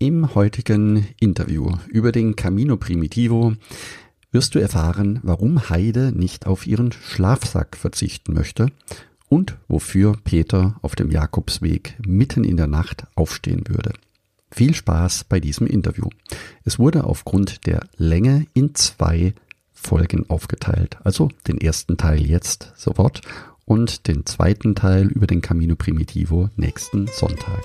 Im heutigen Interview über den Camino Primitivo wirst du erfahren, warum Heide nicht auf ihren Schlafsack verzichten möchte und wofür Peter auf dem Jakobsweg mitten in der Nacht aufstehen würde. Viel Spaß bei diesem Interview. Es wurde aufgrund der Länge in zwei Folgen aufgeteilt. Also den ersten Teil jetzt sofort und den zweiten Teil über den Camino Primitivo nächsten Sonntag.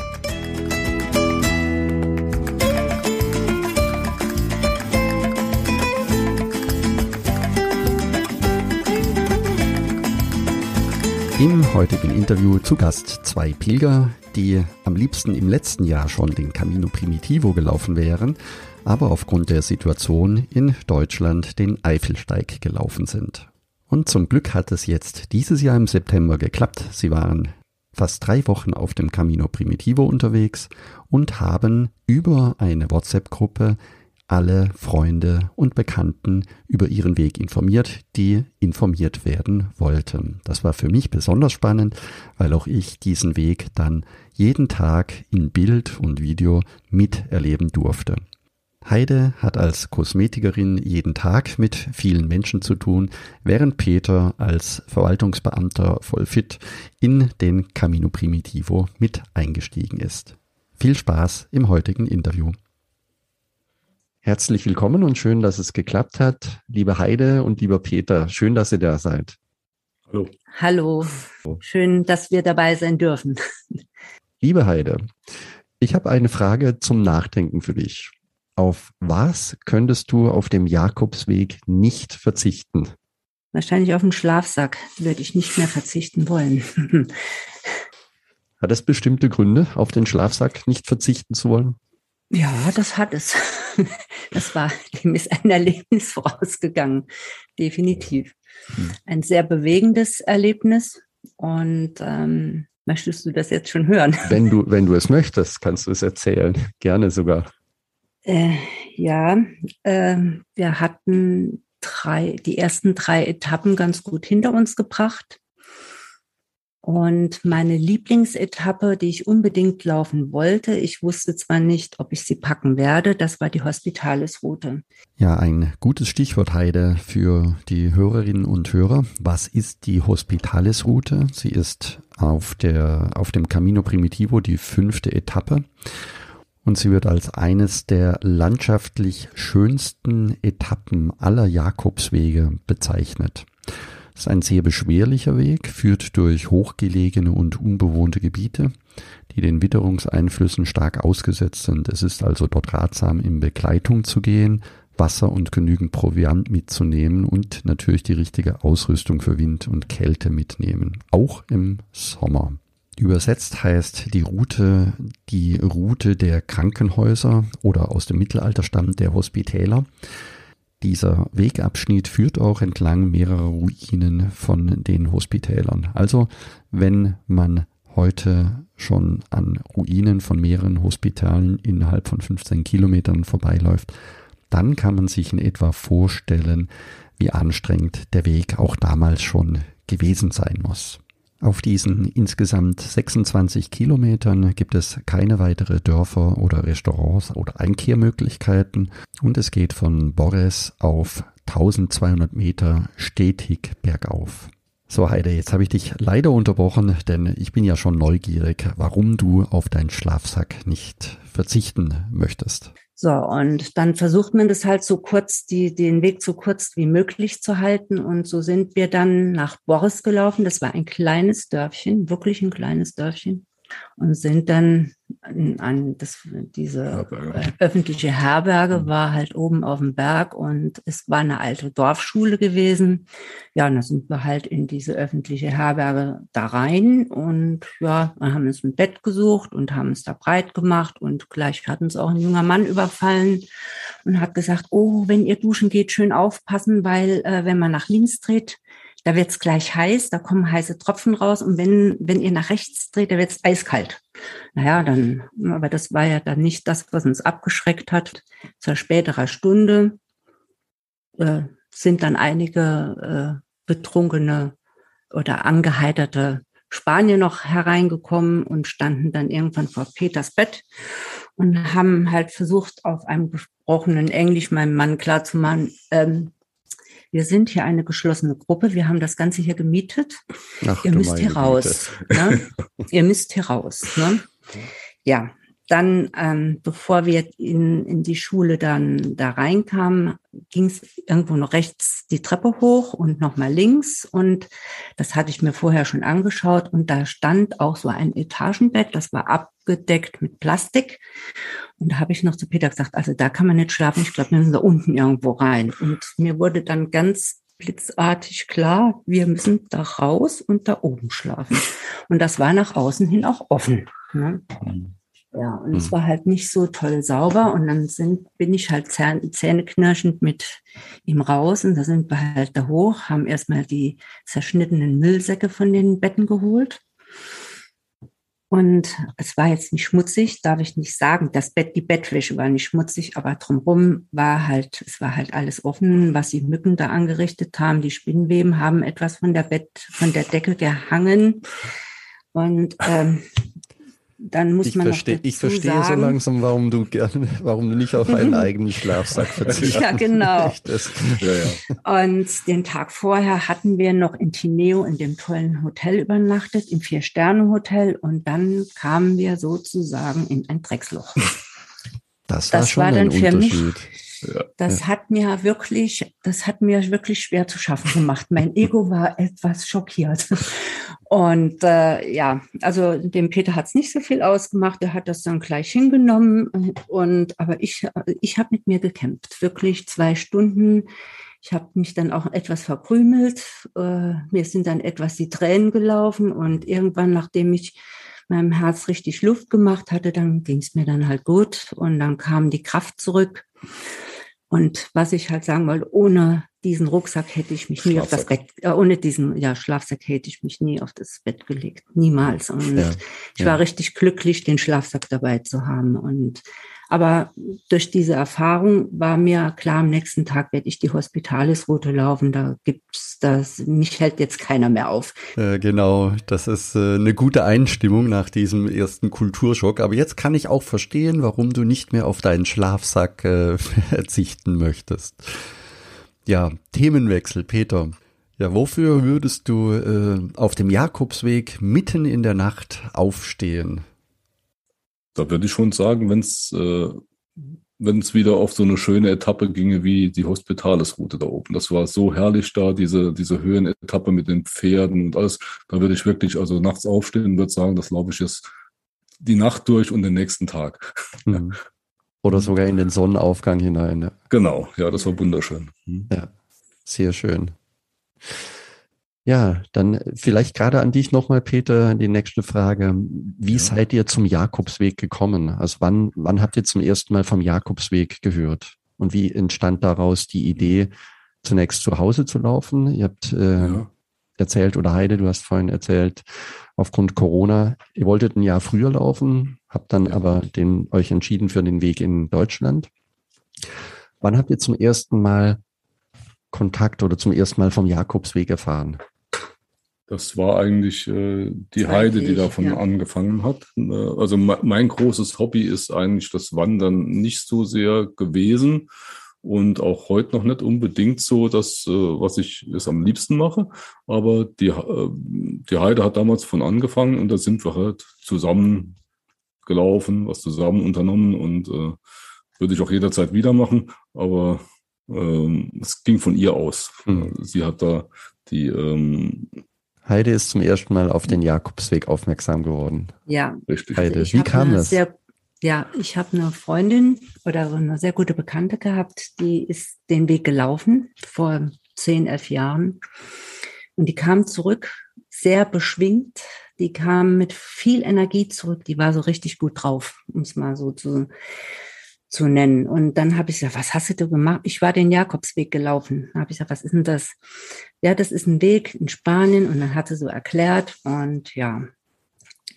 Im heutigen Interview zu Gast zwei Pilger, die am liebsten im letzten Jahr schon den Camino Primitivo gelaufen wären, aber aufgrund der Situation in Deutschland den Eifelsteig gelaufen sind. Und zum Glück hat es jetzt dieses Jahr im September geklappt. Sie waren fast drei Wochen auf dem Camino Primitivo unterwegs und haben über eine WhatsApp-Gruppe alle Freunde und Bekannten über ihren Weg informiert, die informiert werden wollten. Das war für mich besonders spannend, weil auch ich diesen Weg dann jeden Tag in Bild und Video miterleben durfte. Heide hat als Kosmetikerin jeden Tag mit vielen Menschen zu tun, während Peter als Verwaltungsbeamter voll fit in den Camino Primitivo mit eingestiegen ist. Viel Spaß im heutigen Interview. Herzlich willkommen und schön, dass es geklappt hat. Liebe Heide und lieber Peter, schön, dass ihr da seid. Hallo. Hallo. Schön, dass wir dabei sein dürfen. Liebe Heide, ich habe eine Frage zum Nachdenken für dich. Auf was könntest du auf dem Jakobsweg nicht verzichten? Wahrscheinlich auf den Schlafsack würde ich nicht mehr verzichten wollen. Hat es bestimmte Gründe, auf den Schlafsack nicht verzichten zu wollen? Ja, das hat es. Das war, dem ist ein Erlebnis vorausgegangen. Definitiv. Hm. Ein sehr bewegendes Erlebnis. Und ähm, möchtest du das jetzt schon hören? Wenn du, wenn du es möchtest, kannst du es erzählen. Gerne sogar. Äh, ja, äh, wir hatten drei, die ersten drei Etappen ganz gut hinter uns gebracht. Und meine Lieblingsetappe, die ich unbedingt laufen wollte, ich wusste zwar nicht, ob ich sie packen werde, das war die Hospitalis-Route. Ja, ein gutes Stichwort, Heide, für die Hörerinnen und Hörer. Was ist die Hospitalis-Route? Sie ist auf, der, auf dem Camino Primitivo die fünfte Etappe und sie wird als eines der landschaftlich schönsten Etappen aller Jakobswege bezeichnet. Es ist ein sehr beschwerlicher Weg, führt durch hochgelegene und unbewohnte Gebiete, die den Witterungseinflüssen stark ausgesetzt sind. Es ist also dort ratsam, in Begleitung zu gehen, Wasser und genügend Proviant mitzunehmen und natürlich die richtige Ausrüstung für Wind und Kälte mitnehmen, auch im Sommer. Übersetzt heißt die Route die Route der Krankenhäuser oder aus dem Mittelalter stammt der Hospitäler. Dieser Wegabschnitt führt auch entlang mehrerer Ruinen von den Hospitälern. Also wenn man heute schon an Ruinen von mehreren Hospitalen innerhalb von 15 Kilometern vorbeiläuft, dann kann man sich in etwa vorstellen, wie anstrengend der Weg auch damals schon gewesen sein muss. Auf diesen insgesamt 26 Kilometern gibt es keine weitere Dörfer oder Restaurants oder Einkehrmöglichkeiten und es geht von Borres auf 1200 Meter stetig bergauf. So Heide, jetzt habe ich dich leider unterbrochen, denn ich bin ja schon neugierig, warum du auf deinen Schlafsack nicht verzichten möchtest. So, und dann versucht man das halt so kurz, die, den Weg so kurz wie möglich zu halten. Und so sind wir dann nach Boris gelaufen. Das war ein kleines Dörfchen, wirklich ein kleines Dörfchen. Und sind dann an das, diese Herberge. Äh, öffentliche Herberge mhm. war halt oben auf dem Berg und es war eine alte Dorfschule gewesen. Ja, und da sind wir halt in diese öffentliche Herberge da rein und ja, dann haben uns ein Bett gesucht und haben es da breit gemacht und gleich hat uns auch ein junger Mann überfallen und hat gesagt, oh, wenn ihr duschen geht, schön aufpassen, weil äh, wenn man nach links dreht, da wird's gleich heiß, da kommen heiße Tropfen raus und wenn, wenn ihr nach rechts dreht, da wird's eiskalt. Naja, dann, aber das war ja dann nicht das, was uns abgeschreckt hat. Zur späterer Stunde äh, sind dann einige äh, betrunkene oder angeheiterte Spanier noch hereingekommen und standen dann irgendwann vor Peters Bett und haben halt versucht, auf einem gesprochenen Englisch meinem Mann klarzumachen, ähm, wir sind hier eine geschlossene Gruppe, wir haben das Ganze hier gemietet. Ach, ihr müsst hier raus. Ne? ihr müsst hier raus. Ne? Ja, dann, ähm, bevor wir in, in die Schule dann da reinkamen, ging es irgendwo noch rechts die Treppe hoch und nochmal links. Und das hatte ich mir vorher schon angeschaut. Und da stand auch so ein Etagenbett, das war abgedeckt mit Plastik. Und da habe ich noch zu Peter gesagt, also da kann man nicht schlafen. Ich glaube, wir müssen da unten irgendwo rein. Und mir wurde dann ganz blitzartig klar, wir müssen da raus und da oben schlafen. Und das war nach außen hin auch offen. Ne? Ja, und mhm. es war halt nicht so toll sauber. Und dann sind, bin ich halt zähneknirschend mit ihm raus. Und da sind wir halt da hoch, haben erstmal die zerschnittenen Müllsäcke von den Betten geholt. Und es war jetzt nicht schmutzig, darf ich nicht sagen. Das Bett, die Bettwäsche war nicht schmutzig, aber drumherum war halt, es war halt alles offen, was die Mücken da angerichtet haben. Die Spinnweben haben etwas von der Bett, von der Decke gehangen. Und ähm, dann muss ich man versteh, Ich verstehe sagen, so langsam, warum du gerne, warum du nicht auf einen eigenen Schlafsack verzichtest. ja, genau. Ja, ja. Und den Tag vorher hatten wir noch in Tineo in dem tollen Hotel übernachtet, im Vier-Sterne-Hotel. Und dann kamen wir sozusagen in ein Drecksloch. Das war das schon war dann ein für Unterschied. Das ja. hat mir wirklich, das hat mir wirklich schwer zu schaffen gemacht. Mein Ego war etwas schockiert. Und äh, ja, also dem Peter hat es nicht so viel ausgemacht. Er hat das dann gleich hingenommen. Und aber ich, ich habe mit mir gekämpft, wirklich zwei Stunden. Ich habe mich dann auch etwas verkrümelt. Äh, mir sind dann etwas die Tränen gelaufen und irgendwann, nachdem ich meinem Herz richtig Luft gemacht hatte, dann ging es mir dann halt gut und dann kam die Kraft zurück. Und was ich halt sagen wollte, ohne diesen Rucksack hätte ich mich nie auf das Bett, äh, ohne diesen ja, Schlafsack hätte ich mich nie auf das Bett gelegt. Niemals. Und ja, ich ja. war richtig glücklich, den Schlafsack dabei zu haben. Und aber durch diese Erfahrung war mir klar, am nächsten Tag werde ich die Hospitalis-Route laufen. Da gibt's das, mich hält jetzt keiner mehr auf. Äh, genau, das ist äh, eine gute Einstimmung nach diesem ersten Kulturschock. Aber jetzt kann ich auch verstehen, warum du nicht mehr auf deinen Schlafsack äh, verzichten möchtest. Ja, Themenwechsel, Peter. Ja, wofür würdest du äh, auf dem Jakobsweg mitten in der Nacht aufstehen? Da würde ich schon sagen, wenn es äh, wenn es wieder auf so eine schöne Etappe ginge wie die Hospitales-Route da oben. Das war so herrlich da, diese, diese Höhenetappe mit den Pferden und alles. Da würde ich wirklich also nachts aufstehen und würde sagen, das laufe ich jetzt die Nacht durch und den nächsten Tag. Mhm. Oder sogar in den Sonnenaufgang hinein. Ja. Genau, ja, das war wunderschön. Ja, sehr schön. Ja, dann vielleicht gerade an dich nochmal, Peter, die nächste Frage. Wie ja. seid ihr zum Jakobsweg gekommen? Also wann, wann habt ihr zum ersten Mal vom Jakobsweg gehört? Und wie entstand daraus die Idee, zunächst zu Hause zu laufen? Ihr habt äh, ja. erzählt, oder Heide, du hast vorhin erzählt, aufgrund Corona, ihr wolltet ein Jahr früher laufen, habt dann ja. aber den, euch entschieden für den Weg in Deutschland. Wann habt ihr zum ersten Mal Kontakt oder zum ersten Mal vom Jakobsweg erfahren? Das war eigentlich äh, die Heide, die davon ja. angefangen hat. Äh, also mein großes Hobby ist eigentlich das Wandern nicht so sehr gewesen und auch heute noch nicht unbedingt so das, äh, was ich es am liebsten mache. Aber die, äh, die Heide hat damals von angefangen und da sind wir halt zusammen gelaufen, was zusammen unternommen und äh, würde ich auch jederzeit wieder machen. Aber ähm, es ging von ihr aus. Mhm. Sie hat da die ähm, Heide ist zum ersten Mal auf den Jakobsweg aufmerksam geworden. Ja, richtig. Heide, also wie kam das? Sehr, ja, ich habe eine Freundin oder eine sehr gute Bekannte gehabt, die ist den Weg gelaufen vor zehn, elf Jahren. Und die kam zurück, sehr beschwingt. Die kam mit viel Energie zurück. Die war so richtig gut drauf, um es mal so zu, zu nennen. Und dann habe ich gesagt, was hast du gemacht? Ich war den Jakobsweg gelaufen. Dann habe ich gesagt, was ist denn das? Ja, das ist ein Weg in Spanien. Und dann hat sie so erklärt. Und ja,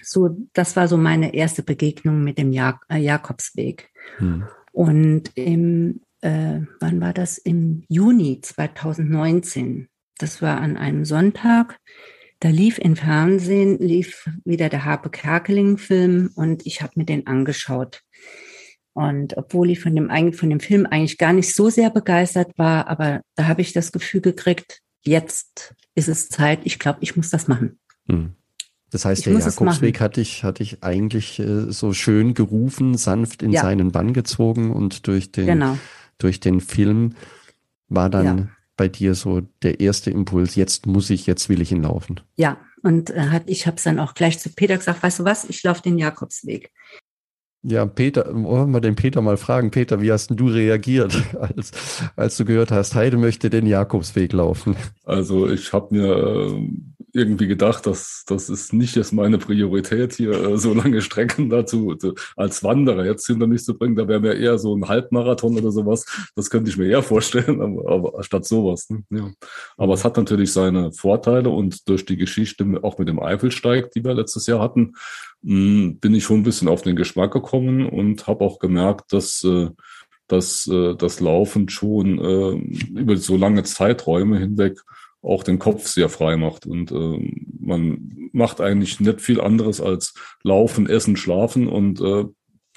so, das war so meine erste Begegnung mit dem Jak äh, Jakobsweg. Hm. Und im, äh, wann war das? Im Juni 2019. Das war an einem Sonntag. Da lief im Fernsehen, lief wieder der Harpe Kerkeling-Film und ich habe mir den angeschaut. Und obwohl ich von dem, von dem Film eigentlich gar nicht so sehr begeistert war, aber da habe ich das Gefühl gekriegt, jetzt ist es Zeit, ich glaube, ich muss das machen. Hm. Das heißt, ich der Jakobsweg hatte ich, hatte ich eigentlich äh, so schön gerufen, sanft in ja. seinen Bann gezogen und durch den, genau. durch den Film war dann ja. bei dir so der erste Impuls, jetzt muss ich, jetzt will ich ihn laufen. Ja, und äh, hat, ich habe es dann auch gleich zu Peter gesagt, weißt du was, ich laufe den Jakobsweg. Ja, Peter, wollen wir den Peter mal fragen. Peter, wie hast du reagiert, als, als du gehört hast, Heide möchte den Jakobsweg laufen? Also ich habe mir äh, irgendwie gedacht, dass das ist nicht jetzt meine Priorität, hier äh, so lange Strecken dazu zu, als Wanderer jetzt hinter mich zu bringen. Da wäre mir eher so ein Halbmarathon oder sowas. Das könnte ich mir eher vorstellen, aber, aber statt sowas. Ne? Ja. Aber es hat natürlich seine Vorteile und durch die Geschichte auch mit dem Eifelsteig, die wir letztes Jahr hatten, hm, bin ich schon ein bisschen auf den Geschmack gekommen und habe auch gemerkt, dass, äh, dass äh, das Laufen schon äh, über so lange Zeiträume hinweg auch den Kopf sehr frei macht. Und man macht eigentlich nicht viel anderes als laufen, essen, schlafen und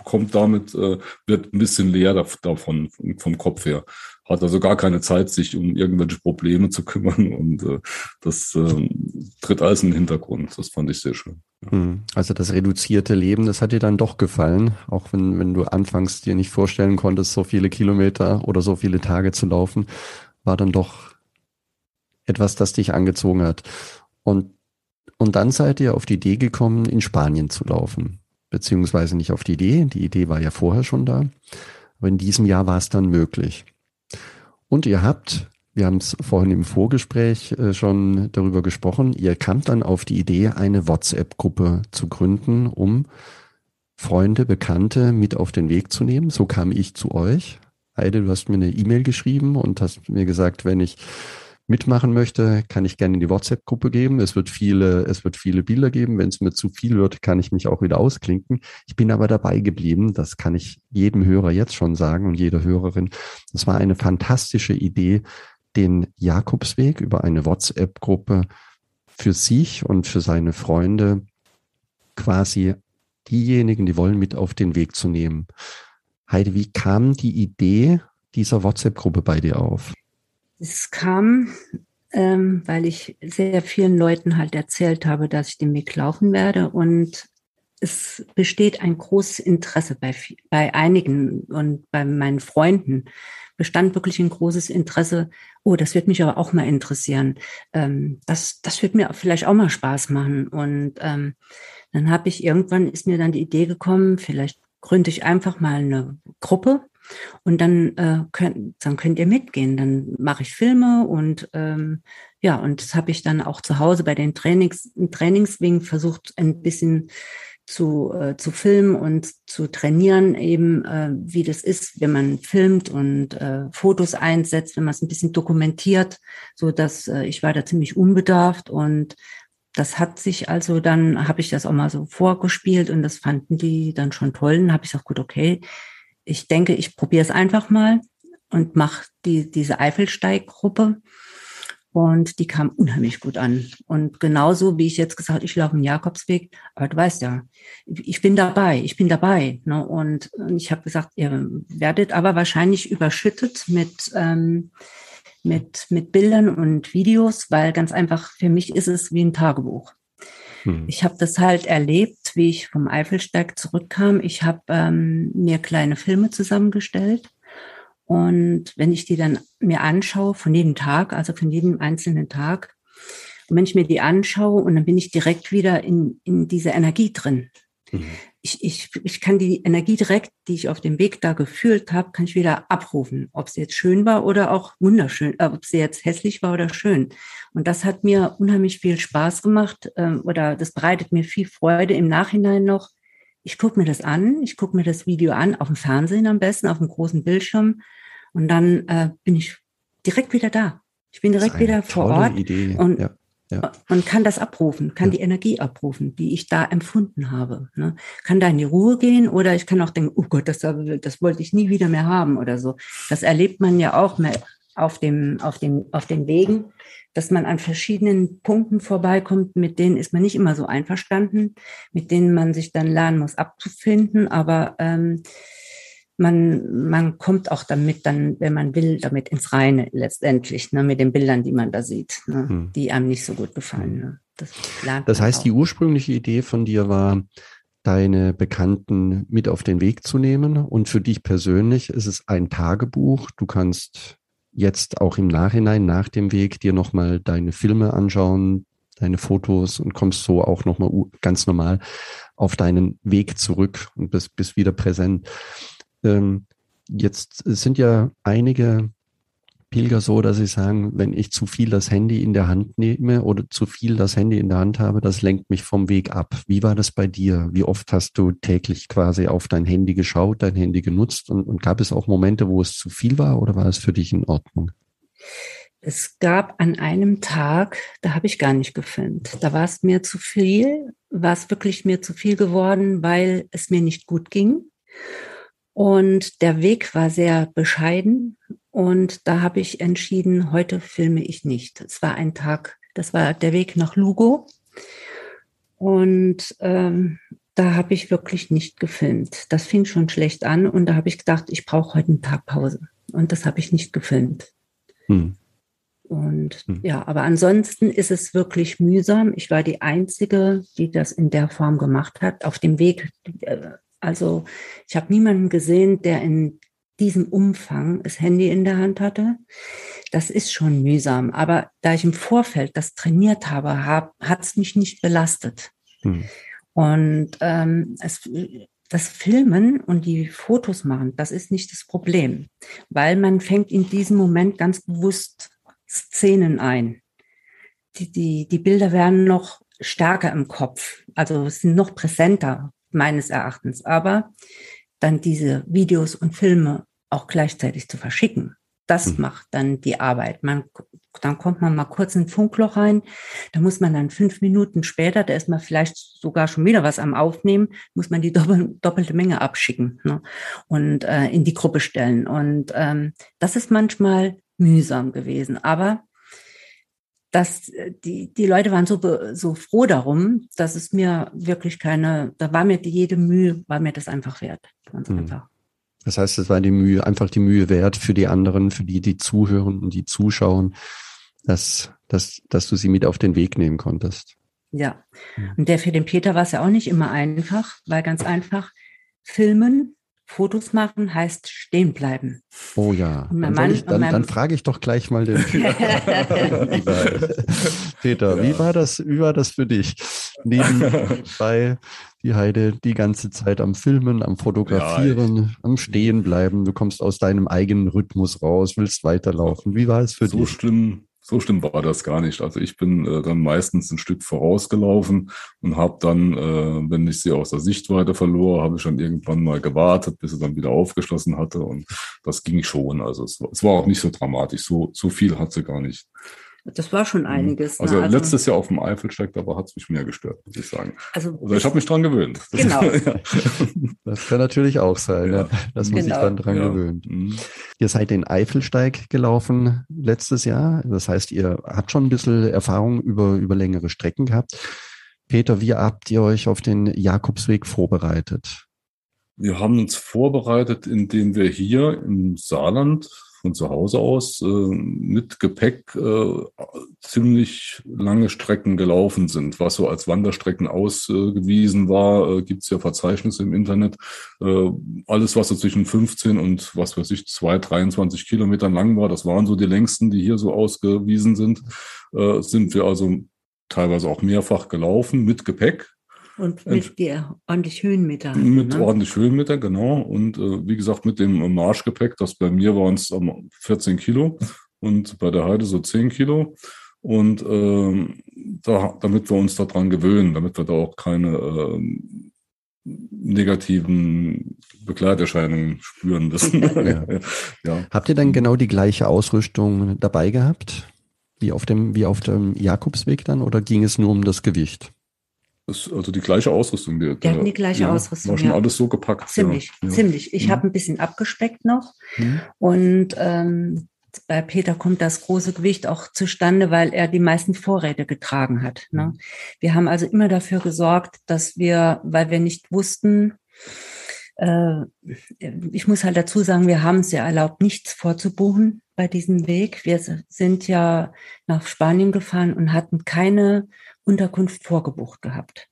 kommt damit, wird ein bisschen leer davon, vom Kopf her hat also gar keine Zeit, sich um irgendwelche Probleme zu kümmern und äh, das äh, tritt alles in den Hintergrund. Das fand ich sehr schön. Hm. Also das reduzierte Leben, das hat dir dann doch gefallen, auch wenn, wenn du anfangs dir nicht vorstellen konntest, so viele Kilometer oder so viele Tage zu laufen, war dann doch etwas, das dich angezogen hat. Und, und dann seid ihr auf die Idee gekommen, in Spanien zu laufen. Beziehungsweise nicht auf die Idee, die Idee war ja vorher schon da. Aber in diesem Jahr war es dann möglich. Und ihr habt, wir haben es vorhin im Vorgespräch äh, schon darüber gesprochen, ihr kamt dann auf die Idee, eine WhatsApp-Gruppe zu gründen, um Freunde, Bekannte mit auf den Weg zu nehmen. So kam ich zu euch. Heide, du hast mir eine E-Mail geschrieben und hast mir gesagt, wenn ich mitmachen möchte, kann ich gerne in die WhatsApp-Gruppe geben. Es wird viele, es wird viele Bilder geben. Wenn es mir zu viel wird, kann ich mich auch wieder ausklinken. Ich bin aber dabei geblieben. Das kann ich jedem Hörer jetzt schon sagen und jeder Hörerin. Das war eine fantastische Idee, den Jakobsweg über eine WhatsApp-Gruppe für sich und für seine Freunde quasi diejenigen, die wollen, mit auf den Weg zu nehmen. Heidi, wie kam die Idee dieser WhatsApp-Gruppe bei dir auf? Es kam, ähm, weil ich sehr vielen Leuten halt erzählt habe, dass ich den Weg laufen werde und es besteht ein großes Interesse bei, bei einigen und bei meinen Freunden bestand wirklich ein großes Interesse. Oh, das wird mich aber auch mal interessieren. Ähm, das, das wird mir vielleicht auch mal Spaß machen. Und ähm, dann habe ich irgendwann ist mir dann die Idee gekommen, vielleicht gründe ich einfach mal eine Gruppe und dann, äh, könnt, dann könnt ihr mitgehen. Dann mache ich Filme und ähm, ja, und das habe ich dann auch zu Hause bei den Trainings, Trainingswingen versucht, ein bisschen zu, äh, zu filmen und zu trainieren, eben äh, wie das ist, wenn man filmt und äh, Fotos einsetzt, wenn man es ein bisschen dokumentiert, so dass äh, ich war da ziemlich unbedarft und das hat sich also dann, habe ich das auch mal so vorgespielt und das fanden die dann schon toll. Dann habe ich gesagt, gut, okay, ich denke, ich probiere es einfach mal und mache die, diese Eifelsteiggruppe. Und die kam unheimlich gut an. Und genauso wie ich jetzt gesagt, ich laufe den Jakobsweg, aber du weißt ja, ich bin dabei, ich bin dabei. Ne? Und ich habe gesagt, ihr werdet aber wahrscheinlich überschüttet mit, ähm, mit, mit Bildern und Videos, weil ganz einfach für mich ist es wie ein Tagebuch. Hm. Ich habe das halt erlebt, wie ich vom Eifelsteig zurückkam. Ich habe ähm, mir kleine Filme zusammengestellt. Und wenn ich die dann mir anschaue von jedem Tag, also von jedem einzelnen Tag, Und wenn ich mir die anschaue und dann bin ich direkt wieder in, in dieser Energie drin. Mhm. Ich, ich, ich kann die Energie direkt, die ich auf dem Weg da gefühlt habe, kann ich wieder abrufen. Ob sie jetzt schön war oder auch wunderschön, äh, ob sie jetzt hässlich war oder schön. Und das hat mir unheimlich viel Spaß gemacht äh, oder das bereitet mir viel Freude im Nachhinein noch. Ich gucke mir das an, ich gucke mir das Video an, auf dem Fernsehen am besten, auf dem großen Bildschirm. Und dann äh, bin ich direkt wieder da. Ich bin direkt wieder vor Ort Idee. und ja. Ja. Und kann das abrufen, kann ja. die Energie abrufen, die ich da empfunden habe. Ne? Kann da in die Ruhe gehen oder ich kann auch denken, oh Gott, das, das wollte ich nie wieder mehr haben oder so. Das erlebt man ja auch mehr auf dem, auf dem, auf den Wegen, dass man an verschiedenen Punkten vorbeikommt, mit denen ist man nicht immer so einverstanden, mit denen man sich dann lernen muss abzufinden, aber ähm, man, man kommt auch damit dann, wenn man will, damit ins Reine letztendlich, ne, mit den Bildern, die man da sieht, ne, hm. die einem nicht so gut gefallen. Ne. Das, das heißt, auch. die ursprüngliche Idee von dir war, deine Bekannten mit auf den Weg zu nehmen. Und für dich persönlich ist es ein Tagebuch. Du kannst jetzt auch im Nachhinein, nach dem Weg, dir nochmal deine Filme anschauen, deine Fotos und kommst so auch nochmal ganz normal auf deinen Weg zurück und bist, bist wieder präsent. Ähm, jetzt sind ja einige Pilger so, dass sie sagen, wenn ich zu viel das Handy in der Hand nehme oder zu viel das Handy in der Hand habe, das lenkt mich vom Weg ab. Wie war das bei dir? Wie oft hast du täglich quasi auf dein Handy geschaut, dein Handy genutzt und, und gab es auch Momente, wo es zu viel war oder war es für dich in Ordnung? Es gab an einem Tag, da habe ich gar nicht gefilmt. Da war es mir zu viel, war es wirklich mir zu viel geworden, weil es mir nicht gut ging. Und der Weg war sehr bescheiden. Und da habe ich entschieden, heute filme ich nicht. Es war ein Tag, das war der Weg nach Lugo. Und ähm, da habe ich wirklich nicht gefilmt. Das fing schon schlecht an und da habe ich gedacht, ich brauche heute einen Tag Pause. Und das habe ich nicht gefilmt. Hm. Und hm. ja, aber ansonsten ist es wirklich mühsam. Ich war die Einzige, die das in der Form gemacht hat. Auf dem Weg äh, also ich habe niemanden gesehen, der in diesem Umfang das Handy in der Hand hatte. Das ist schon mühsam. Aber da ich im Vorfeld das trainiert habe, hab, hat es mich nicht belastet. Hm. Und ähm, es, das Filmen und die Fotos machen, das ist nicht das Problem, weil man fängt in diesem Moment ganz bewusst Szenen ein. Die, die, die Bilder werden noch stärker im Kopf, also sind noch präsenter meines Erachtens. Aber dann diese Videos und Filme auch gleichzeitig zu verschicken, das mhm. macht dann die Arbeit. Man, dann kommt man mal kurz in ein Funkloch rein, da muss man dann fünf Minuten später, da ist man vielleicht sogar schon wieder was am Aufnehmen, muss man die doppel, doppelte Menge abschicken ne? und äh, in die Gruppe stellen. Und ähm, das ist manchmal mühsam gewesen. Aber dass äh, die, die Leute waren so, so froh darum, dass es mir wirklich keine, da war mir jede Mühe, war mir das einfach wert. Ganz mhm. einfach. Das heißt, es war die Mühe, einfach die Mühe wert für die anderen, für die, die zuhören und die zuschauen, dass, dass, dass du sie mit auf den Weg nehmen konntest. Ja. Mhm. Und der für den Peter war es ja auch nicht immer einfach, weil ganz einfach filmen Fotos machen heißt stehen bleiben. Oh ja. Dann, Mann, ich, dann, dann, frage ich doch gleich mal den Peter, ja. wie war das, wie war das für dich? Nebenbei die Heide die ganze Zeit am Filmen, am Fotografieren, ja, am Stehen bleiben. Du kommst aus deinem eigenen Rhythmus raus, willst weiterlaufen. Wie war es für so dich? So schlimm so schlimm war das gar nicht. Also ich bin äh, dann meistens ein Stück vorausgelaufen und habe dann, äh, wenn ich sie aus der Sichtweite verlor, habe ich dann irgendwann mal gewartet, bis sie dann wieder aufgeschlossen hatte und das ging schon. Also es war, es war auch nicht so dramatisch. So, so viel hat sie gar nicht. Das war schon mhm. einiges. Also, ne? also letztes Jahr auf dem Eifelsteig, da hat es mich mehr gestört, muss ich sagen. Also, also ich habe mich dran gewöhnt. Das genau. das kann natürlich auch sein, ja. dass man genau. sich dann dran ja. gewöhnt. Mhm. Ihr seid den Eifelsteig gelaufen letztes Jahr. Das heißt, ihr habt schon ein bisschen Erfahrung über, über längere Strecken gehabt. Peter, wie habt ihr euch auf den Jakobsweg vorbereitet? Wir haben uns vorbereitet, indem wir hier im Saarland von zu Hause aus äh, mit Gepäck äh, ziemlich lange Strecken gelaufen sind, was so als Wanderstrecken ausgewiesen war, äh, gibt es ja Verzeichnisse im Internet. Äh, alles, was so zwischen 15 und was weiß ich, 2, 23 Kilometern lang war, das waren so die längsten, die hier so ausgewiesen sind, äh, sind wir also teilweise auch mehrfach gelaufen mit Gepäck. Und mit der ordentlich Höhenmeter. Mit ne? ordentlich Höhenmeter, genau. Und äh, wie gesagt, mit dem Marschgepäck, das bei mir waren es 14 Kilo und bei der Heide so 10 Kilo. Und ähm, da, damit wir uns daran gewöhnen, damit wir da auch keine ähm, negativen Begleiterscheinungen spüren müssen. ja. ja. Habt ihr dann genau die gleiche Ausrüstung dabei gehabt? Wie auf dem, wie auf dem Jakobsweg dann oder ging es nur um das Gewicht? Das, also die gleiche Ausrüstung. Die, Wir hatten die gleiche ja, Ausrüstung. War schon ja. alles so gepackt. Ziemlich, ja. ziemlich. Ich mhm. habe ein bisschen abgespeckt noch. Mhm. Und ähm, bei Peter kommt das große Gewicht auch zustande, weil er die meisten Vorräte getragen hat. Ne? Mhm. Wir haben also immer dafür gesorgt, dass wir, weil wir nicht wussten, äh, ich muss halt dazu sagen, wir haben es ja erlaubt, nichts vorzubuchen bei diesem Weg. Wir sind ja nach Spanien gefahren und hatten keine Unterkunft vorgebucht gehabt.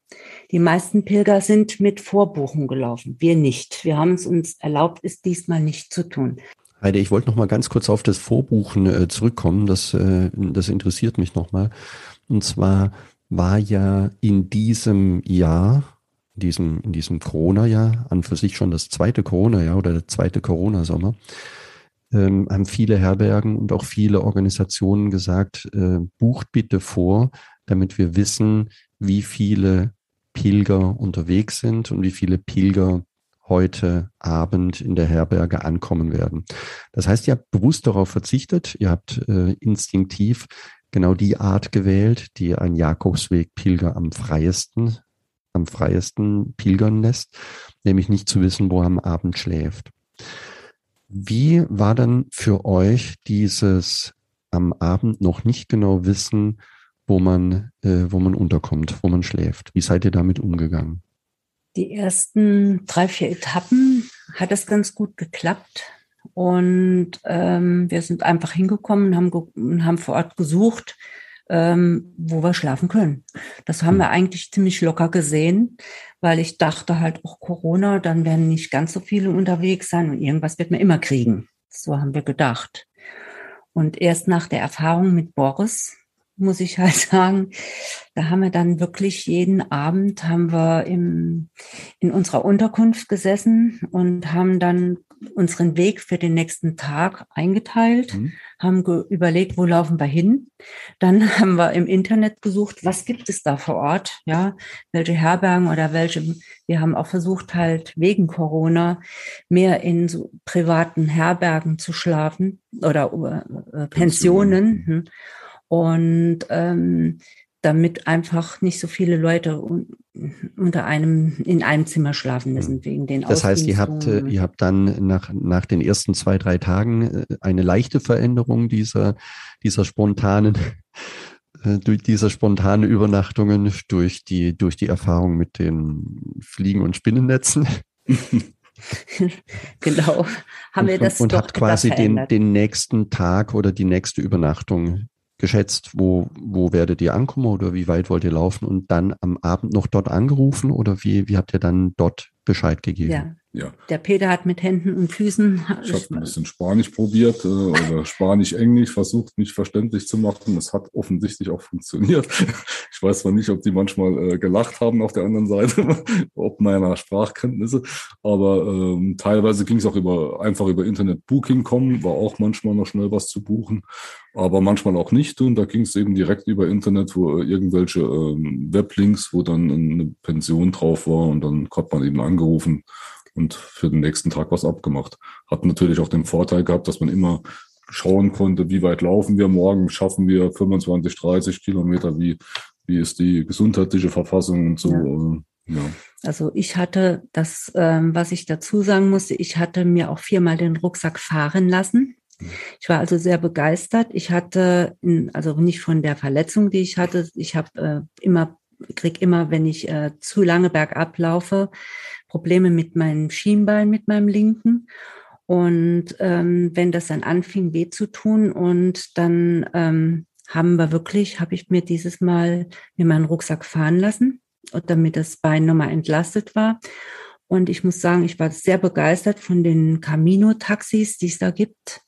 Die meisten Pilger sind mit Vorbuchen gelaufen. Wir nicht. Wir haben es uns erlaubt, es diesmal nicht zu tun. Heide, ich wollte noch mal ganz kurz auf das Vorbuchen äh, zurückkommen. Das, äh, das interessiert mich noch mal. Und zwar war ja in diesem Jahr, in diesem, in diesem Corona-Jahr, an für sich schon das zweite Corona-Jahr oder der zweite Corona-Sommer, ähm, haben viele Herbergen und auch viele Organisationen gesagt, äh, bucht bitte vor, damit wir wissen, wie viele Pilger unterwegs sind und wie viele Pilger heute Abend in der Herberge ankommen werden. Das heißt, ihr habt bewusst darauf verzichtet, ihr habt äh, instinktiv genau die Art gewählt, die ein Jakobsweg-Pilger am freiesten, am freiesten pilgern lässt, nämlich nicht zu wissen, wo er am Abend schläft. Wie war dann für euch dieses am Abend noch nicht genau wissen, wo man, äh, wo man unterkommt, wo man schläft? Wie seid ihr damit umgegangen? Die ersten drei, vier Etappen hat es ganz gut geklappt. Und ähm, wir sind einfach hingekommen und haben, haben vor Ort gesucht, ähm, wo wir schlafen können. Das haben wir eigentlich ziemlich locker gesehen, weil ich dachte halt auch Corona, dann werden nicht ganz so viele unterwegs sein und irgendwas wird man immer kriegen. So haben wir gedacht. Und erst nach der Erfahrung mit Boris muss ich halt sagen, da haben wir dann wirklich jeden Abend haben wir im, in unserer Unterkunft gesessen und haben dann unseren Weg für den nächsten Tag eingeteilt, mhm. haben überlegt, wo laufen wir hin. Dann haben wir im Internet gesucht, was gibt es da vor Ort, ja, welche Herbergen oder welche. Wir haben auch versucht, halt wegen Corona mehr in so privaten Herbergen zu schlafen oder äh, Pensionen. Pensionen. Mhm. Und ähm, damit einfach nicht so viele Leute unter einem in einem Zimmer schlafen müssen hm. wegen den Das heißt, ihr habt äh, ihr habt dann nach nach den ersten zwei drei Tagen äh, eine leichte Veränderung dieser dieser spontanen äh, durch dieser spontane Übernachtungen durch die durch die Erfahrung mit den Fliegen und Spinnennetzen. genau, haben wir das und, und habt quasi den den nächsten Tag oder die nächste Übernachtung geschätzt, wo, wo werdet ihr ankommen oder wie weit wollt ihr laufen und dann am Abend noch dort angerufen oder wie, wie habt ihr dann dort Bescheid gegeben? Ja, ja. Der Peter hat mit Händen und Füßen. Ich habe ein bisschen Spanisch probiert äh, oder Spanisch-Englisch versucht, mich verständlich zu machen. Das hat offensichtlich auch funktioniert. Ich weiß zwar nicht, ob die manchmal äh, gelacht haben auf der anderen Seite, ob meiner Sprachkenntnisse, aber ähm, teilweise ging es auch über einfach über Internet-Booking kommen, war auch manchmal noch schnell was zu buchen, aber manchmal auch nicht. Und da ging es eben direkt über Internet, wo äh, irgendwelche ähm, Weblinks, wo dann eine Pension drauf war und dann hat man eben angerufen und für den nächsten Tag was abgemacht. Hat natürlich auch den Vorteil gehabt, dass man immer schauen konnte, wie weit laufen wir morgen, schaffen wir 25, 30 Kilometer, wie, wie ist die gesundheitliche Verfassung und so. Ja. ja. Also ich hatte das, ähm, was ich dazu sagen musste, ich hatte mir auch viermal den Rucksack fahren lassen. Ich war also sehr begeistert. Ich hatte, also nicht von der Verletzung, die ich hatte, ich habe äh, immer, krieg immer, wenn ich äh, zu lange bergab laufe, Probleme mit meinem Schienbein, mit meinem linken. Und ähm, wenn das dann anfing, weh zu tun, und dann ähm, haben wir wirklich, habe ich mir dieses Mal mir meinen Rucksack fahren lassen, damit das Bein nochmal entlastet war. Und ich muss sagen, ich war sehr begeistert von den Camino-Taxis, die es da gibt.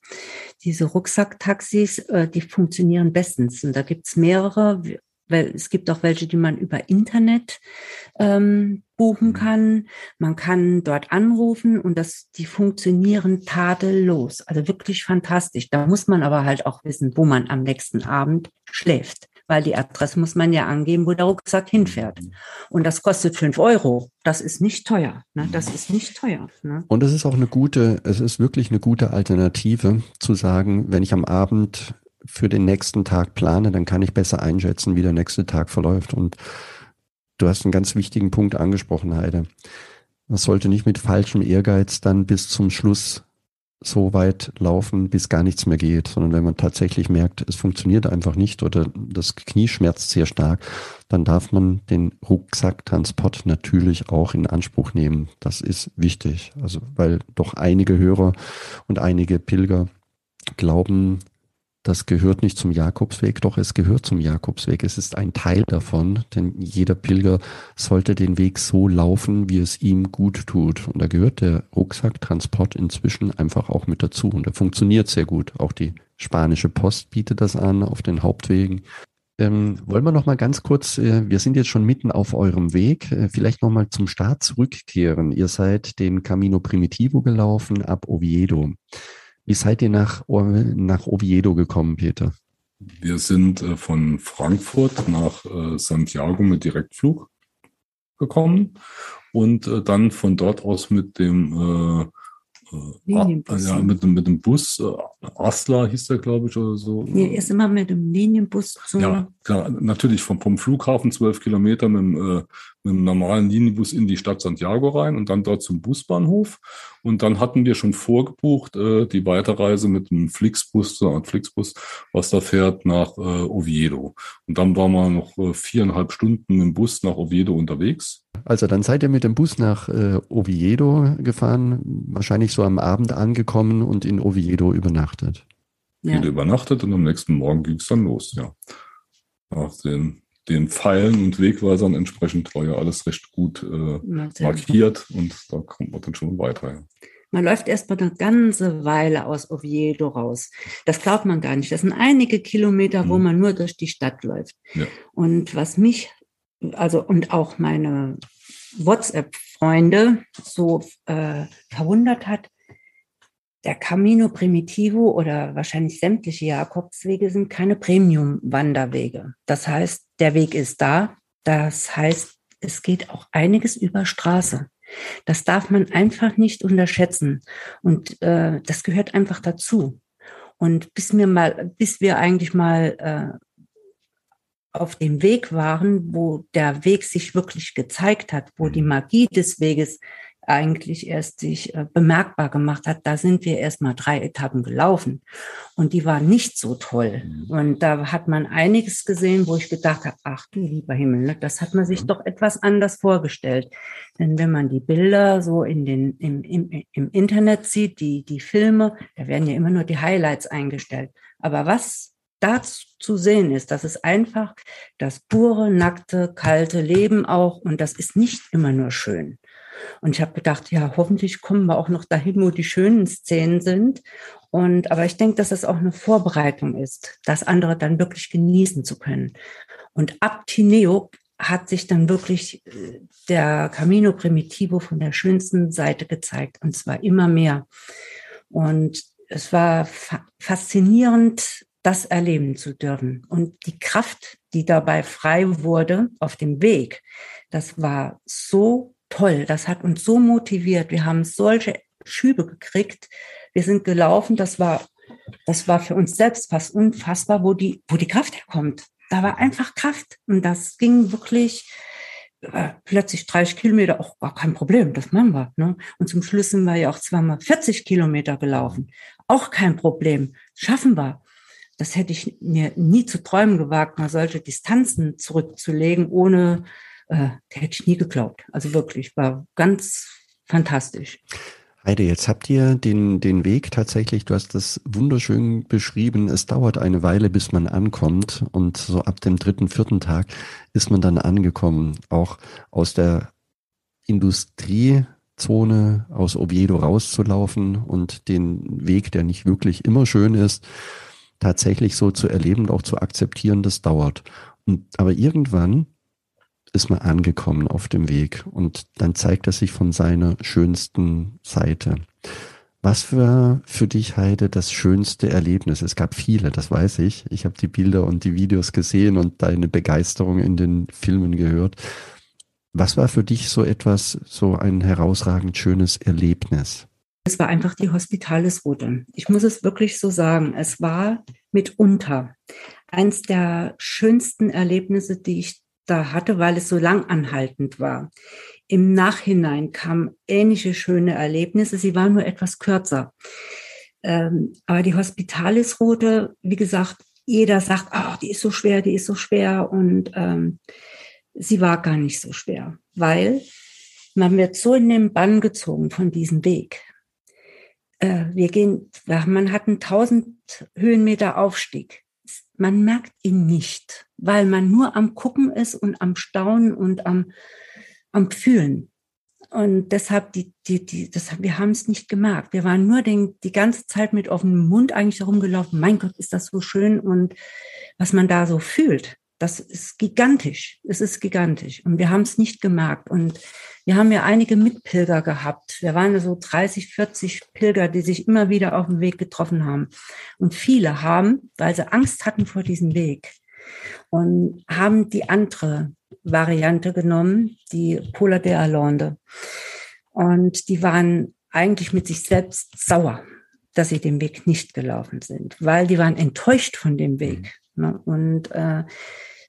Diese Rucksack-Taxis, äh, die funktionieren bestens. Und da gibt es mehrere. Weil es gibt auch welche, die man über Internet ähm, buchen mhm. kann. Man kann dort anrufen und das, die funktionieren tadellos. Also wirklich fantastisch. Da muss man aber halt auch wissen, wo man am nächsten Abend schläft. Weil die Adresse muss man ja angeben, wo der Rucksack hinfährt. Mhm. Und das kostet fünf Euro. Das ist nicht teuer. Ne? Das ist nicht teuer. Ne? Und es ist auch eine gute, es ist wirklich eine gute Alternative zu sagen, wenn ich am Abend für den nächsten Tag plane, dann kann ich besser einschätzen, wie der nächste Tag verläuft. Und du hast einen ganz wichtigen Punkt angesprochen, Heide. Man sollte nicht mit falschem Ehrgeiz dann bis zum Schluss so weit laufen, bis gar nichts mehr geht, sondern wenn man tatsächlich merkt, es funktioniert einfach nicht oder das Knie schmerzt sehr stark, dann darf man den Rucksacktransport natürlich auch in Anspruch nehmen. Das ist wichtig. Also, weil doch einige Hörer und einige Pilger glauben, das gehört nicht zum Jakobsweg, doch es gehört zum Jakobsweg. Es ist ein Teil davon, denn jeder Pilger sollte den Weg so laufen, wie es ihm gut tut. Und da gehört der Rucksacktransport inzwischen einfach auch mit dazu. Und er funktioniert sehr gut. Auch die spanische Post bietet das an auf den Hauptwegen. Ähm, wollen wir noch mal ganz kurz, äh, wir sind jetzt schon mitten auf eurem Weg, äh, vielleicht noch mal zum Start zurückkehren. Ihr seid den Camino Primitivo gelaufen ab Oviedo. Wie seid ihr nach, nach Oviedo gekommen, Peter? Wir sind äh, von Frankfurt nach äh, Santiago mit Direktflug gekommen und äh, dann von dort aus mit dem äh, ja, mit, mit dem Bus, äh, Asla hieß der, glaube ich, oder so. Nee, erst immer mit dem Linienbus. Zum ja, klar, natürlich vom, vom Flughafen zwölf Kilometer mit dem, äh, mit dem normalen Linienbus in die Stadt Santiago rein und dann dort zum Busbahnhof. Und dann hatten wir schon vorgebucht äh, die Weiterreise mit dem Flixbus, so ein Flixbus, was da fährt nach äh, Oviedo. Und dann waren wir noch äh, viereinhalb Stunden im Bus nach Oviedo unterwegs. Also dann seid ihr mit dem Bus nach äh, Oviedo gefahren, wahrscheinlich so am Abend angekommen und in Oviedo übernachtet. Ja. übernachtet und am nächsten Morgen ging es dann los, ja. Nach den, den Pfeilen und Wegweisern entsprechend war ja alles recht gut äh, markiert und da kommt man dann schon weiter. Ja. Man läuft erst mal eine ganze Weile aus Oviedo raus. Das glaubt man gar nicht. Das sind einige Kilometer, wo mhm. man nur durch die Stadt läuft. Ja. Und was mich also und auch meine WhatsApp-Freunde so äh, verwundert hat, der Camino Primitivo oder wahrscheinlich sämtliche Jakobswege sind keine Premium-Wanderwege. Das heißt, der Weg ist da. Das heißt, es geht auch einiges über Straße. Das darf man einfach nicht unterschätzen. Und äh, das gehört einfach dazu. Und bis wir mal, bis wir eigentlich mal äh, auf dem Weg waren, wo der Weg sich wirklich gezeigt hat, wo die mhm. Magie des Weges eigentlich erst sich äh, bemerkbar gemacht hat, da sind wir erst mal drei Etappen gelaufen und die waren nicht so toll. Mhm. Und da hat man einiges gesehen, wo ich gedacht habe, ach du lieber Himmel, ne, das hat man sich doch etwas anders vorgestellt. Denn wenn man die Bilder so in den, im, im, im Internet sieht, die, die Filme, da werden ja immer nur die Highlights eingestellt. Aber was da zu sehen ist. Das ist einfach das pure, nackte, kalte Leben auch. Und das ist nicht immer nur schön. Und ich habe gedacht, ja, hoffentlich kommen wir auch noch dahin, wo die schönen Szenen sind. Und aber ich denke, dass es auch eine Vorbereitung ist, das andere dann wirklich genießen zu können. Und ab Tineo hat sich dann wirklich äh, der Camino Primitivo von der schönsten Seite gezeigt, und zwar immer mehr. Und es war fa faszinierend, das erleben zu dürfen. Und die Kraft, die dabei frei wurde auf dem Weg, das war so toll. Das hat uns so motiviert. Wir haben solche Schübe gekriegt. Wir sind gelaufen. Das war, das war für uns selbst fast unfassbar, wo die, wo die Kraft herkommt. Da war einfach Kraft. Und das ging wirklich äh, plötzlich 30 Kilometer, auch gar kein Problem, das machen wir. Ne? Und zum Schluss sind wir ja auch zweimal 40 Kilometer gelaufen. Auch kein Problem. Schaffen wir das hätte ich mir nie zu träumen gewagt, mal solche Distanzen zurückzulegen, ohne, äh, hätte ich nie geglaubt. Also wirklich, war ganz fantastisch. Heide, jetzt habt ihr den, den Weg tatsächlich, du hast das wunderschön beschrieben, es dauert eine Weile, bis man ankommt und so ab dem dritten, vierten Tag ist man dann angekommen, auch aus der Industriezone aus Oviedo rauszulaufen und den Weg, der nicht wirklich immer schön ist, tatsächlich so zu erleben und auch zu akzeptieren, das dauert. aber irgendwann ist man angekommen auf dem Weg und dann zeigt er sich von seiner schönsten Seite. Was war für dich, Heide, das schönste Erlebnis? Es gab viele, das weiß ich. Ich habe die Bilder und die Videos gesehen und deine Begeisterung in den Filmen gehört. Was war für dich so etwas, so ein herausragend schönes Erlebnis? Es war einfach die Hospitalisroute. Ich muss es wirklich so sagen. Es war mitunter eins der schönsten Erlebnisse, die ich da hatte, weil es so langanhaltend war. Im Nachhinein kamen ähnliche schöne Erlebnisse. Sie waren nur etwas kürzer. Ähm, aber die Hospitalisroute, wie gesagt, jeder sagt, ach, die ist so schwer, die ist so schwer. Und ähm, sie war gar nicht so schwer, weil man wird so in den Bann gezogen von diesem Weg. Äh, wir gehen, man hat einen 1000 Höhenmeter Aufstieg. Man merkt ihn nicht, weil man nur am Gucken ist und am Staunen und am, am Fühlen. Und deshalb, die, die, die, das, wir haben es nicht gemerkt. Wir waren nur den, die ganze Zeit mit offenem Mund eigentlich herumgelaufen. Mein Gott, ist das so schön und was man da so fühlt. Das ist gigantisch. Es ist gigantisch. Und wir haben es nicht gemerkt. Und wir haben ja einige Mitpilger gehabt. Wir waren so 30, 40 Pilger, die sich immer wieder auf dem Weg getroffen haben. Und viele haben, weil sie Angst hatten vor diesem Weg, und haben die andere Variante genommen, die Pola de Alonde. Und die waren eigentlich mit sich selbst sauer, dass sie den Weg nicht gelaufen sind, weil die waren enttäuscht von dem Weg. Ne? Und äh,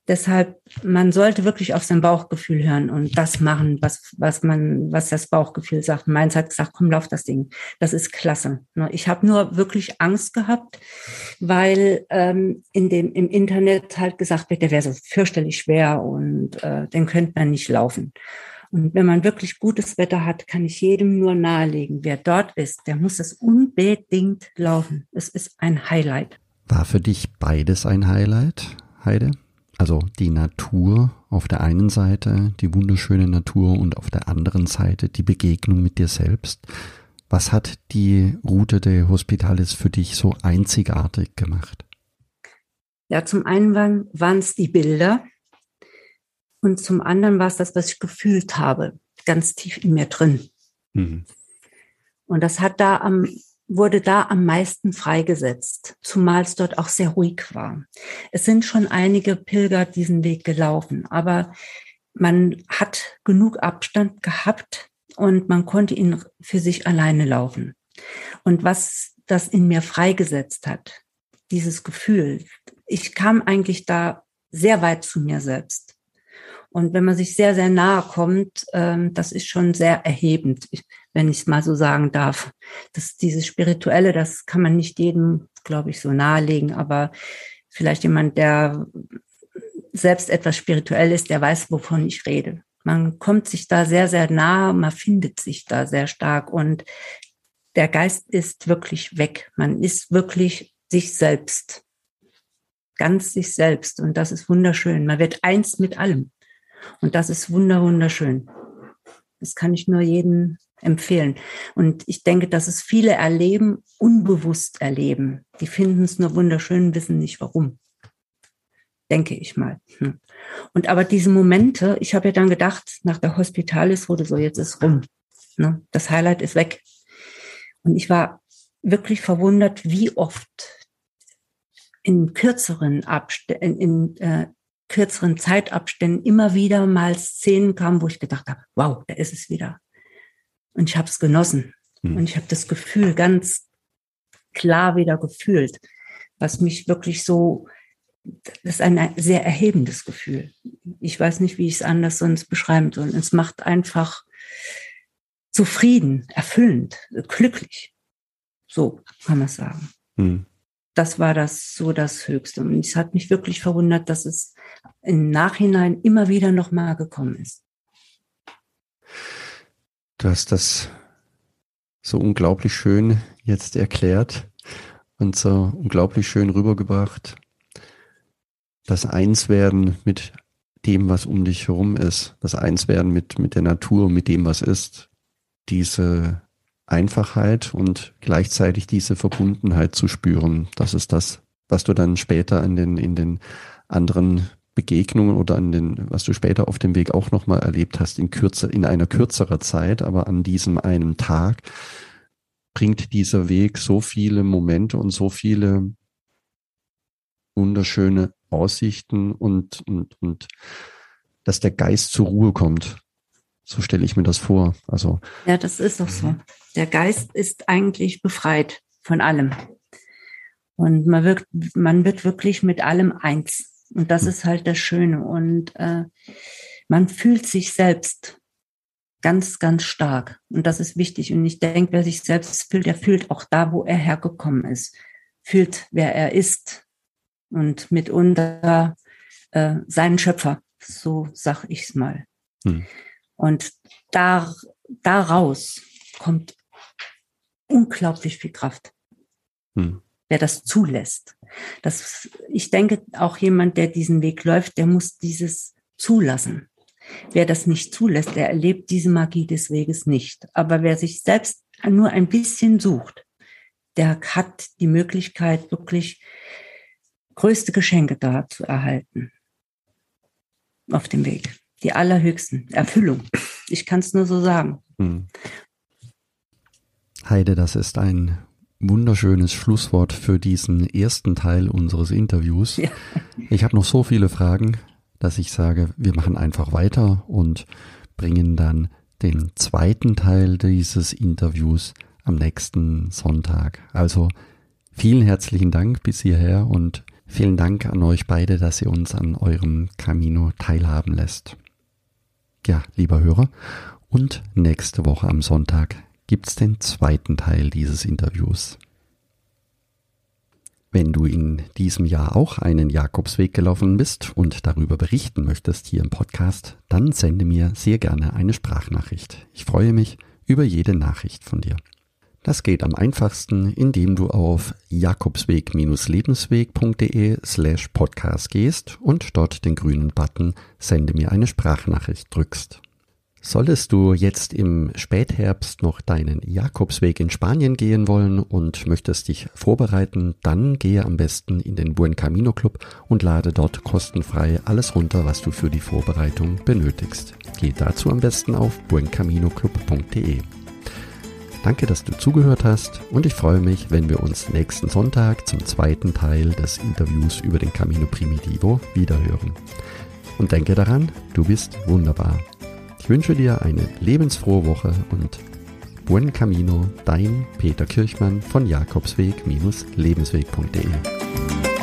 Deshalb, man sollte wirklich auf sein Bauchgefühl hören und das machen, was, was man, was das Bauchgefühl sagt. Meins hat gesagt, komm, lauf das Ding. Das ist klasse. Ne, ich habe nur wirklich Angst gehabt, weil ähm, in dem, im Internet halt gesagt wird, der wäre so fürchterlich schwer und äh, den könnte man nicht laufen. Und wenn man wirklich gutes Wetter hat, kann ich jedem nur nahelegen, wer dort ist, der muss es unbedingt laufen. Es ist ein Highlight. War für dich beides ein Highlight, Heide? Also die Natur auf der einen Seite, die wunderschöne Natur und auf der anderen Seite die Begegnung mit dir selbst. Was hat die Route de Hospitalis für dich so einzigartig gemacht? Ja, zum einen waren es die Bilder und zum anderen war es das, was ich gefühlt habe, ganz tief in mir drin. Mhm. Und das hat da am wurde da am meisten freigesetzt, zumal es dort auch sehr ruhig war. Es sind schon einige Pilger diesen Weg gelaufen, aber man hat genug Abstand gehabt und man konnte ihn für sich alleine laufen. Und was das in mir freigesetzt hat, dieses Gefühl, ich kam eigentlich da sehr weit zu mir selbst. Und wenn man sich sehr, sehr nahe kommt, ähm, das ist schon sehr erhebend, wenn ich es mal so sagen darf. Das, dieses Spirituelle, das kann man nicht jedem, glaube ich, so nahelegen, aber vielleicht jemand, der selbst etwas spirituell ist, der weiß, wovon ich rede. Man kommt sich da sehr, sehr nahe, man findet sich da sehr stark und der Geist ist wirklich weg. Man ist wirklich sich selbst. Ganz sich selbst. Und das ist wunderschön. Man wird eins mit allem. Und das ist wunder, wunderschön. Das kann ich nur jedem empfehlen. Und ich denke, dass es viele erleben, unbewusst erleben. Die finden es nur wunderschön, wissen nicht warum. Denke ich mal. Hm. Und aber diese Momente, ich habe ja dann gedacht, nach der Hospitalis wurde so, jetzt ist rum. Ne? Das Highlight ist weg. Und ich war wirklich verwundert, wie oft in kürzeren Abständen, in, äh, kürzeren Zeitabständen immer wieder mal Szenen kamen, wo ich gedacht habe, wow, da ist es wieder. Und ich habe es genossen. Hm. Und ich habe das Gefühl ganz klar wieder gefühlt, was mich wirklich so, das ist ein sehr erhebendes Gefühl. Ich weiß nicht, wie ich es anders sonst beschreiben soll. Es macht einfach zufrieden, erfüllend, glücklich. So kann man sagen. Hm das war das so das Höchste. Und es hat mich wirklich verwundert, dass es im Nachhinein immer wieder nochmal gekommen ist. Du hast das so unglaublich schön jetzt erklärt und so unglaublich schön rübergebracht. Das Einswerden mit dem, was um dich herum ist, das Einswerden mit, mit der Natur, mit dem, was ist, diese Einfachheit und gleichzeitig diese Verbundenheit zu spüren. Das ist das, was du dann später in den, in den anderen Begegnungen oder an den, was du später auf dem Weg auch nochmal erlebt hast, in kürzer, in einer kürzerer Zeit, aber an diesem einen Tag bringt dieser Weg so viele Momente und so viele wunderschöne Aussichten und, und, und dass der Geist zur Ruhe kommt. So stelle ich mir das vor. Also. Ja, das ist auch so. Der Geist ist eigentlich befreit von allem. Und man wird, man wird wirklich mit allem eins. Und das hm. ist halt das Schöne. Und äh, man fühlt sich selbst ganz, ganz stark. Und das ist wichtig. Und ich denke, wer sich selbst fühlt, der fühlt auch da, wo er hergekommen ist. Fühlt, wer er ist. Und mitunter äh, seinen Schöpfer. So sag ich's mal. Hm. Und da, daraus kommt unglaublich viel Kraft. Hm wer das zulässt. Das, ich denke, auch jemand, der diesen Weg läuft, der muss dieses zulassen. Wer das nicht zulässt, der erlebt diese Magie des Weges nicht. Aber wer sich selbst nur ein bisschen sucht, der hat die Möglichkeit, wirklich größte Geschenke da zu erhalten. Auf dem Weg. Die allerhöchsten. Erfüllung. Ich kann es nur so sagen. Hm. Heide, das ist ein wunderschönes Schlusswort für diesen ersten Teil unseres Interviews. Ja. Ich habe noch so viele Fragen, dass ich sage, wir machen einfach weiter und bringen dann den zweiten Teil dieses Interviews am nächsten Sonntag. Also vielen herzlichen Dank bis hierher und vielen Dank an euch beide, dass ihr uns an eurem Camino teilhaben lässt. Ja, lieber Hörer, und nächste Woche am Sonntag gibt's den zweiten Teil dieses Interviews. Wenn du in diesem Jahr auch einen Jakobsweg gelaufen bist und darüber berichten möchtest hier im Podcast, dann sende mir sehr gerne eine Sprachnachricht. Ich freue mich über jede Nachricht von dir. Das geht am einfachsten, indem du auf jakobsweg-lebensweg.de slash podcast gehst und dort den grünen Button Sende mir eine Sprachnachricht drückst. Solltest du jetzt im Spätherbst noch deinen Jakobsweg in Spanien gehen wollen und möchtest dich vorbereiten, dann gehe am besten in den Buen Camino Club und lade dort kostenfrei alles runter, was du für die Vorbereitung benötigst. Geh dazu am besten auf buencaminoclub.de. Danke, dass du zugehört hast und ich freue mich, wenn wir uns nächsten Sonntag zum zweiten Teil des Interviews über den Camino Primitivo wiederhören. Und denke daran, du bist wunderbar. Wünsche dir eine lebensfrohe Woche und Buen Camino, dein Peter Kirchmann von Jakobsweg-lebensweg.de.